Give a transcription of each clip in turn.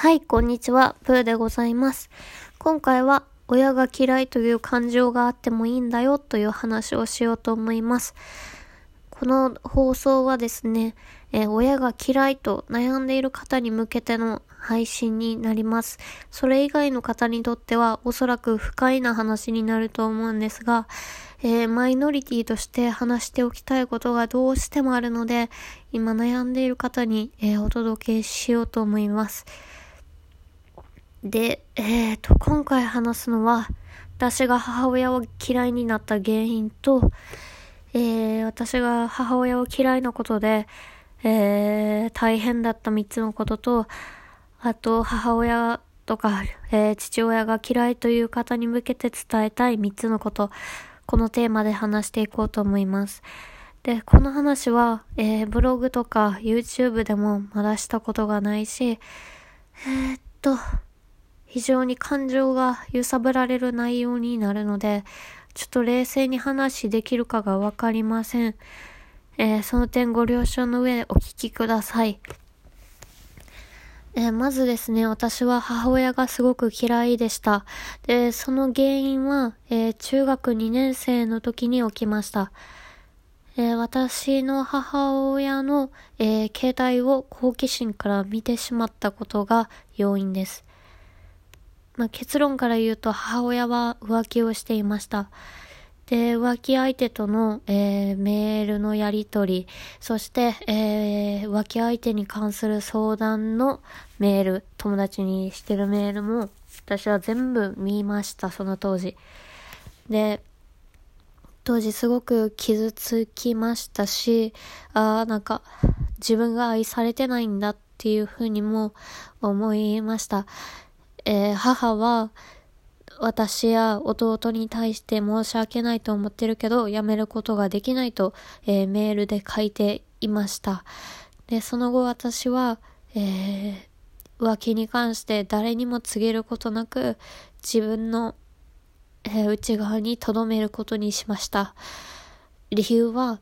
はい、こんにちは。プーでございます。今回は、親が嫌いという感情があってもいいんだよという話をしようと思います。この放送はですね、え、親が嫌いと悩んでいる方に向けての配信になります。それ以外の方にとってはおそらく不快な話になると思うんですが、えー、マイノリティとして話しておきたいことがどうしてもあるので、今悩んでいる方に、えー、お届けしようと思います。で、えっ、ー、と、今回話すのは、私が母親を嫌いになった原因と、えー、私が母親を嫌いなことで、えー、大変だった3つのことと、あと、母親とか、えー、父親が嫌いという方に向けて伝えたい3つのこと、このテーマで話していこうと思います。で、この話は、えー、ブログとか YouTube でもまだしたことがないし、えー、っと、非常に感情が揺さぶられる内容になるので、ちょっと冷静に話できるかがわかりません。えー、その点ご了承の上お聞きください。えー、まずですね、私は母親がすごく嫌いでした。で、その原因は、えー、中学2年生の時に起きました。え、私の母親の、え携帯を好奇心から見てしまったことが要因です。まあ、結論から言うと母親は浮気をしていました。で、浮気相手との、えー、メールのやりとり、そして、えー、浮気相手に関する相談のメール、友達にしてるメールも、私は全部見ました、その当時。で、当時すごく傷つきましたし、ああ、なんか、自分が愛されてないんだっていうふうにも思いました。えー、母は私や弟に対して申し訳ないと思ってるけど、やめることができないと、えー、メールで書いていました。で、その後私は、えー、浮気に関して誰にも告げることなく、自分の、えー、内側に留めることにしました。理由は、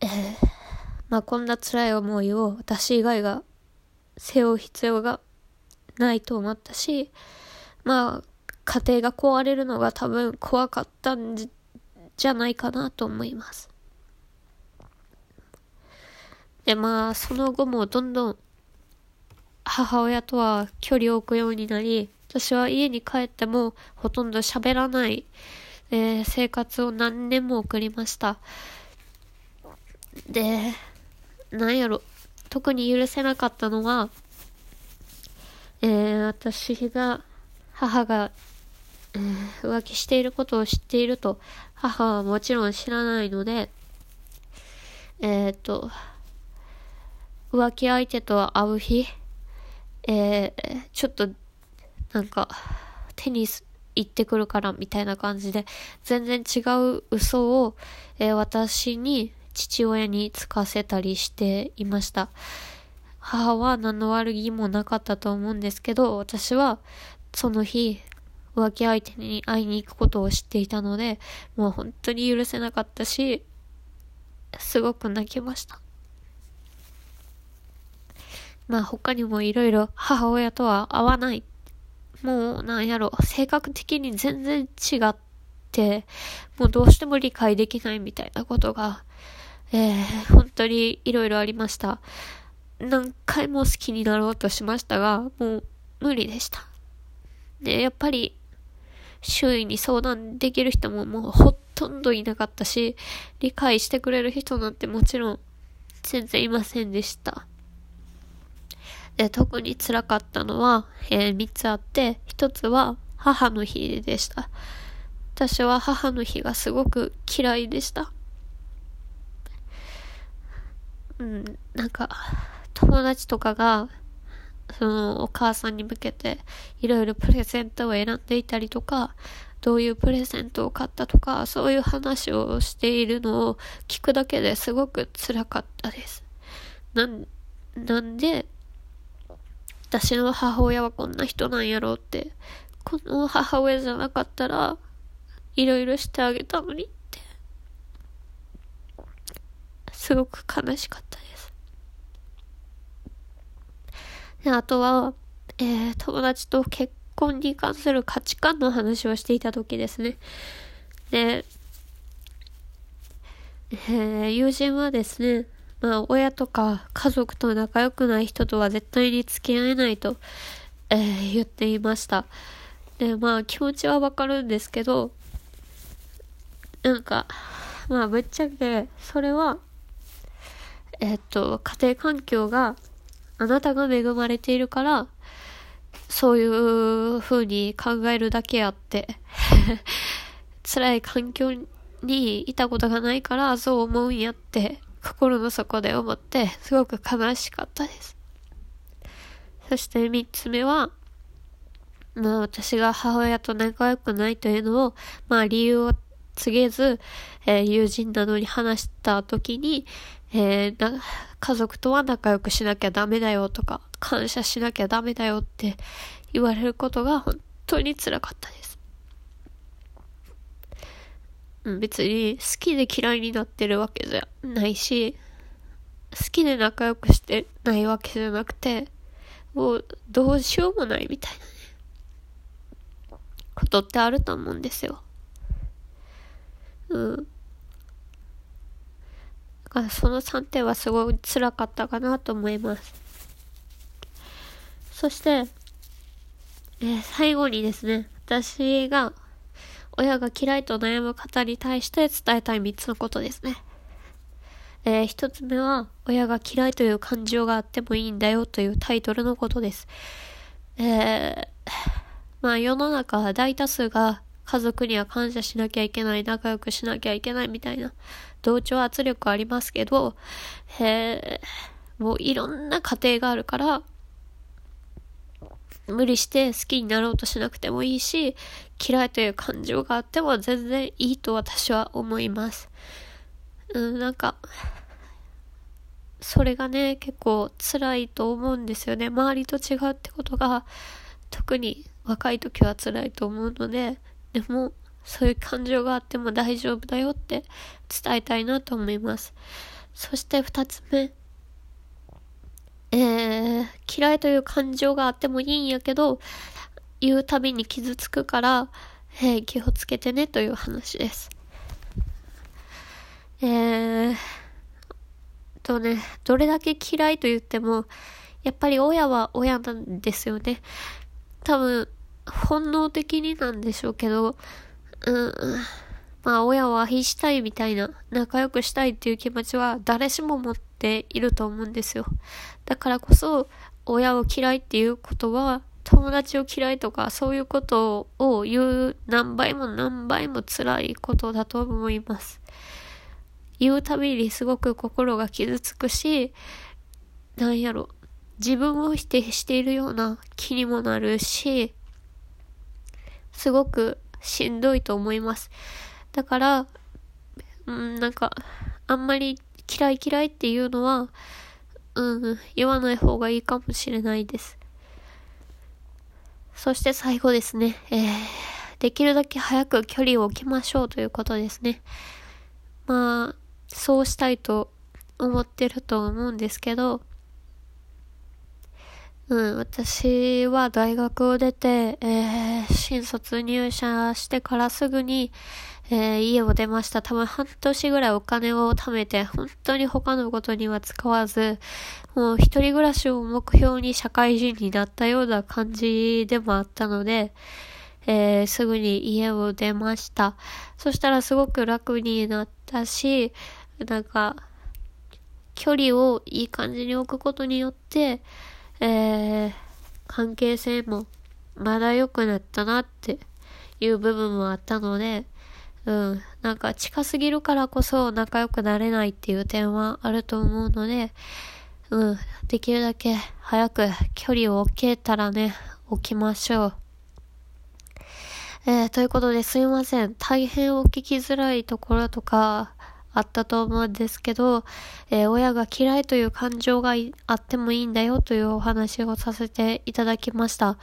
えー、まあ、こんな辛い思いを私以外が背負う必要がないと思ったし、まあ、家庭が壊れるのが多分怖かったんじゃないかなと思います。で、まあ、その後もどんどん母親とは距離を置くようになり、私は家に帰ってもほとんど喋らない、えー、生活を何年も送りました。で、なんやろ、特に許せなかったのは、えー、私が、母が、えー、浮気していることを知っていると、母はもちろん知らないので、えっ、ー、と、浮気相手と会う日、えー、ちょっと、なんか、テニス行ってくるからみたいな感じで、全然違う嘘を、えー、私に父親につかせたりしていました。母は何の悪気もなかったと思うんですけど、私はその日、浮気相手に会いに行くことを知っていたので、もう本当に許せなかったし、すごく泣きました。まあ他にもいろいろ母親とは会わない。もうなんやろ、性格的に全然違って、もうどうしても理解できないみたいなことが、えー、本当にいろいろありました。何回も好きになろうとしましたが、もう無理でした。で、やっぱり、周囲に相談できる人ももうほとんどいなかったし、理解してくれる人なんてもちろん全然いませんでした。で、特に辛かったのは、えー、3つあって、1つは母の日でした。私は母の日がすごく嫌いでした。うん、なんか、友達とかが、そのお母さんに向けていろいろプレゼントを選んでいたりとか、どういうプレゼントを買ったとか、そういう話をしているのを聞くだけですごく辛かったです。なん、なんで、私の母親はこんな人なんやろうって、この母親じゃなかったら、いろいろしてあげたのにって、すごく悲しかったです。であとは、えー、友達と結婚に関する価値観の話をしていた時ですね。で、えー、友人はですね、まあ、親とか家族と仲良くない人とは絶対に付き合えないと、えー、言っていました。で、まあ、気持ちはわかるんですけど、なんか、まあ、ぶっちゃけ、それは、えっと、家庭環境が、あなたが恵まれているから、そういう風に考えるだけあって 辛い環境にいたことがないからそう思うんやって心の底で思ってすごく悲しかったです。そして三つ目は、まあ私が母親と仲良くないというのを、まあ理由を告げず、えー、友人などに話した時に、えー、家族とは仲良くしなきゃダメだよとか、感謝しなきゃダメだよって言われることが本当に辛かったです。別に好きで嫌いになってるわけじゃないし、好きで仲良くしてないわけじゃなくて、もうどうしようもないみたいなね、ことってあると思うんですよ。うん。だからその3点はすごい辛かったかなと思います。そして、えー、最後にですね、私が親が嫌いと悩む方に対して伝えたい3つのことですね。えー、1つ目は、親が嫌いという感情があってもいいんだよというタイトルのことです。えー、まあ世の中は大多数が家族には感謝しなきゃいけない、仲良くしなきゃいけないみたいな同調圧力ありますけど、え、もういろんな家庭があるから、無理して好きになろうとしなくてもいいし、嫌いという感情があっても全然いいと私は思います。うん、なんか、それがね、結構辛いと思うんですよね。周りと違うってことが、特に若い時は辛いと思うので、でも、そういう感情があっても大丈夫だよって伝えたいなと思います。そして二つ目。えー、嫌いという感情があってもいいんやけど、言うたびに傷つくから、えー、気をつけてねという話です。えー、とね、どれだけ嫌いと言っても、やっぱり親は親なんですよね。多分、本能的になんでしょうけど、うん、まあ親を愛したいみたいな、仲良くしたいっていう気持ちは誰しも持っていると思うんですよ。だからこそ、親を嫌いっていうことは、友達を嫌いとか、そういうことを言う何倍も何倍も辛いことだと思います。言うたびにすごく心が傷つくし、なんやろ、自分を否定しているような気にもなるし、すごくしんどいと思います。だから、うん、なんか、あんまり嫌い嫌いっていうのは、うん、言わない方がいいかもしれないです。そして最後ですね、えー、できるだけ早く距離を置きましょうということですね。まあ、そうしたいと思ってると思うんですけど、うん、私は大学を出て、えー、新卒入社してからすぐに、えー、家を出ました。多分半年ぐらいお金を貯めて、本当に他のことには使わず、もう一人暮らしを目標に社会人になったような感じでもあったので、えー、すぐに家を出ました。そしたらすごく楽になったし、なんか、距離をいい感じに置くことによって、えー、関係性もまだ良くなったなっていう部分もあったので、うん。なんか近すぎるからこそ仲良くなれないっていう点はあると思うので、うん。できるだけ早く距離を置けたらね、置きましょう。えー、ということですいません。大変お聞きづらいところとかあったと思うんですけど、えー、親が嫌いという感情があってもいいんだよというお話をさせていただきました。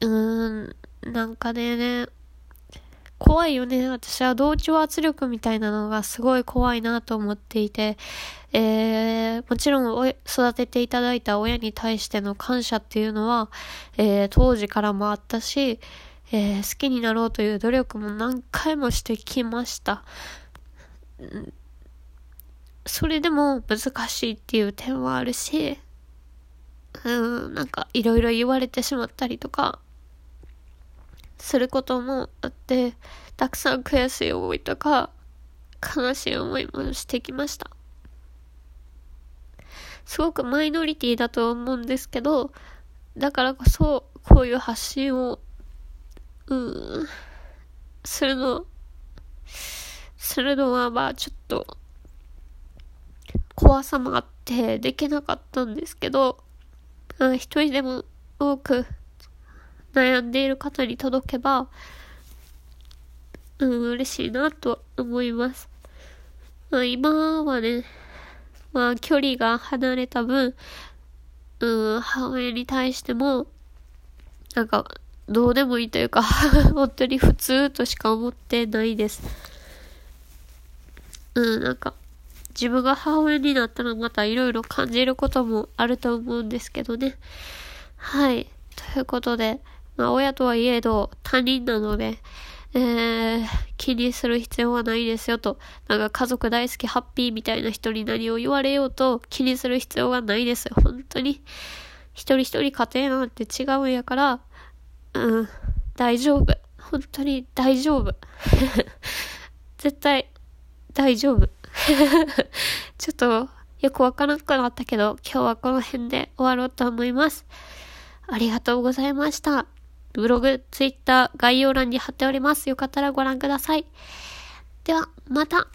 うーん、なんかね、怖いよね。私は同調圧力みたいなのがすごい怖いなと思っていて、えー、もちろん育てていただいた親に対しての感謝っていうのは、えー、当時からもあったし、えー、好きになろうという努力も何回もしてきました。それでも難しいっていう点はあるし、うん、なんかいろいろ言われてしまったりとか、することもあって、たくさん悔しい思いとか、悲しい思いもしてきました。すごくマイノリティだと思うんですけど、だからこそ、こういう発信を、うん、するの、するのは、まあちょっと、怖さもあってできなかったんですけど、一人でも多く悩んでいる方に届けば、うん、嬉しいなと思います。まあ、今はね、まあ、距離が離れた分、うん、母親に対しても、なんか、どうでもいいというか 本当に普通としか思ってないです。うん、なんか、自分が母親になったらまたいろいろ感じることもあると思うんですけどね。はい。ということで、まあ親とはいえど他人なので、えー、気にする必要はないですよと。なんか家族大好きハッピーみたいな人に何を言われようと気にする必要はないですよ。本当に。一人一人家庭なんて違うんやから、うん、大丈夫。本当に大丈夫。絶対大丈夫。ちょっとよくわからなくなったけど、今日はこの辺で終わろうと思います。ありがとうございました。ブログ、ツイッター、概要欄に貼っております。よかったらご覧ください。では、また。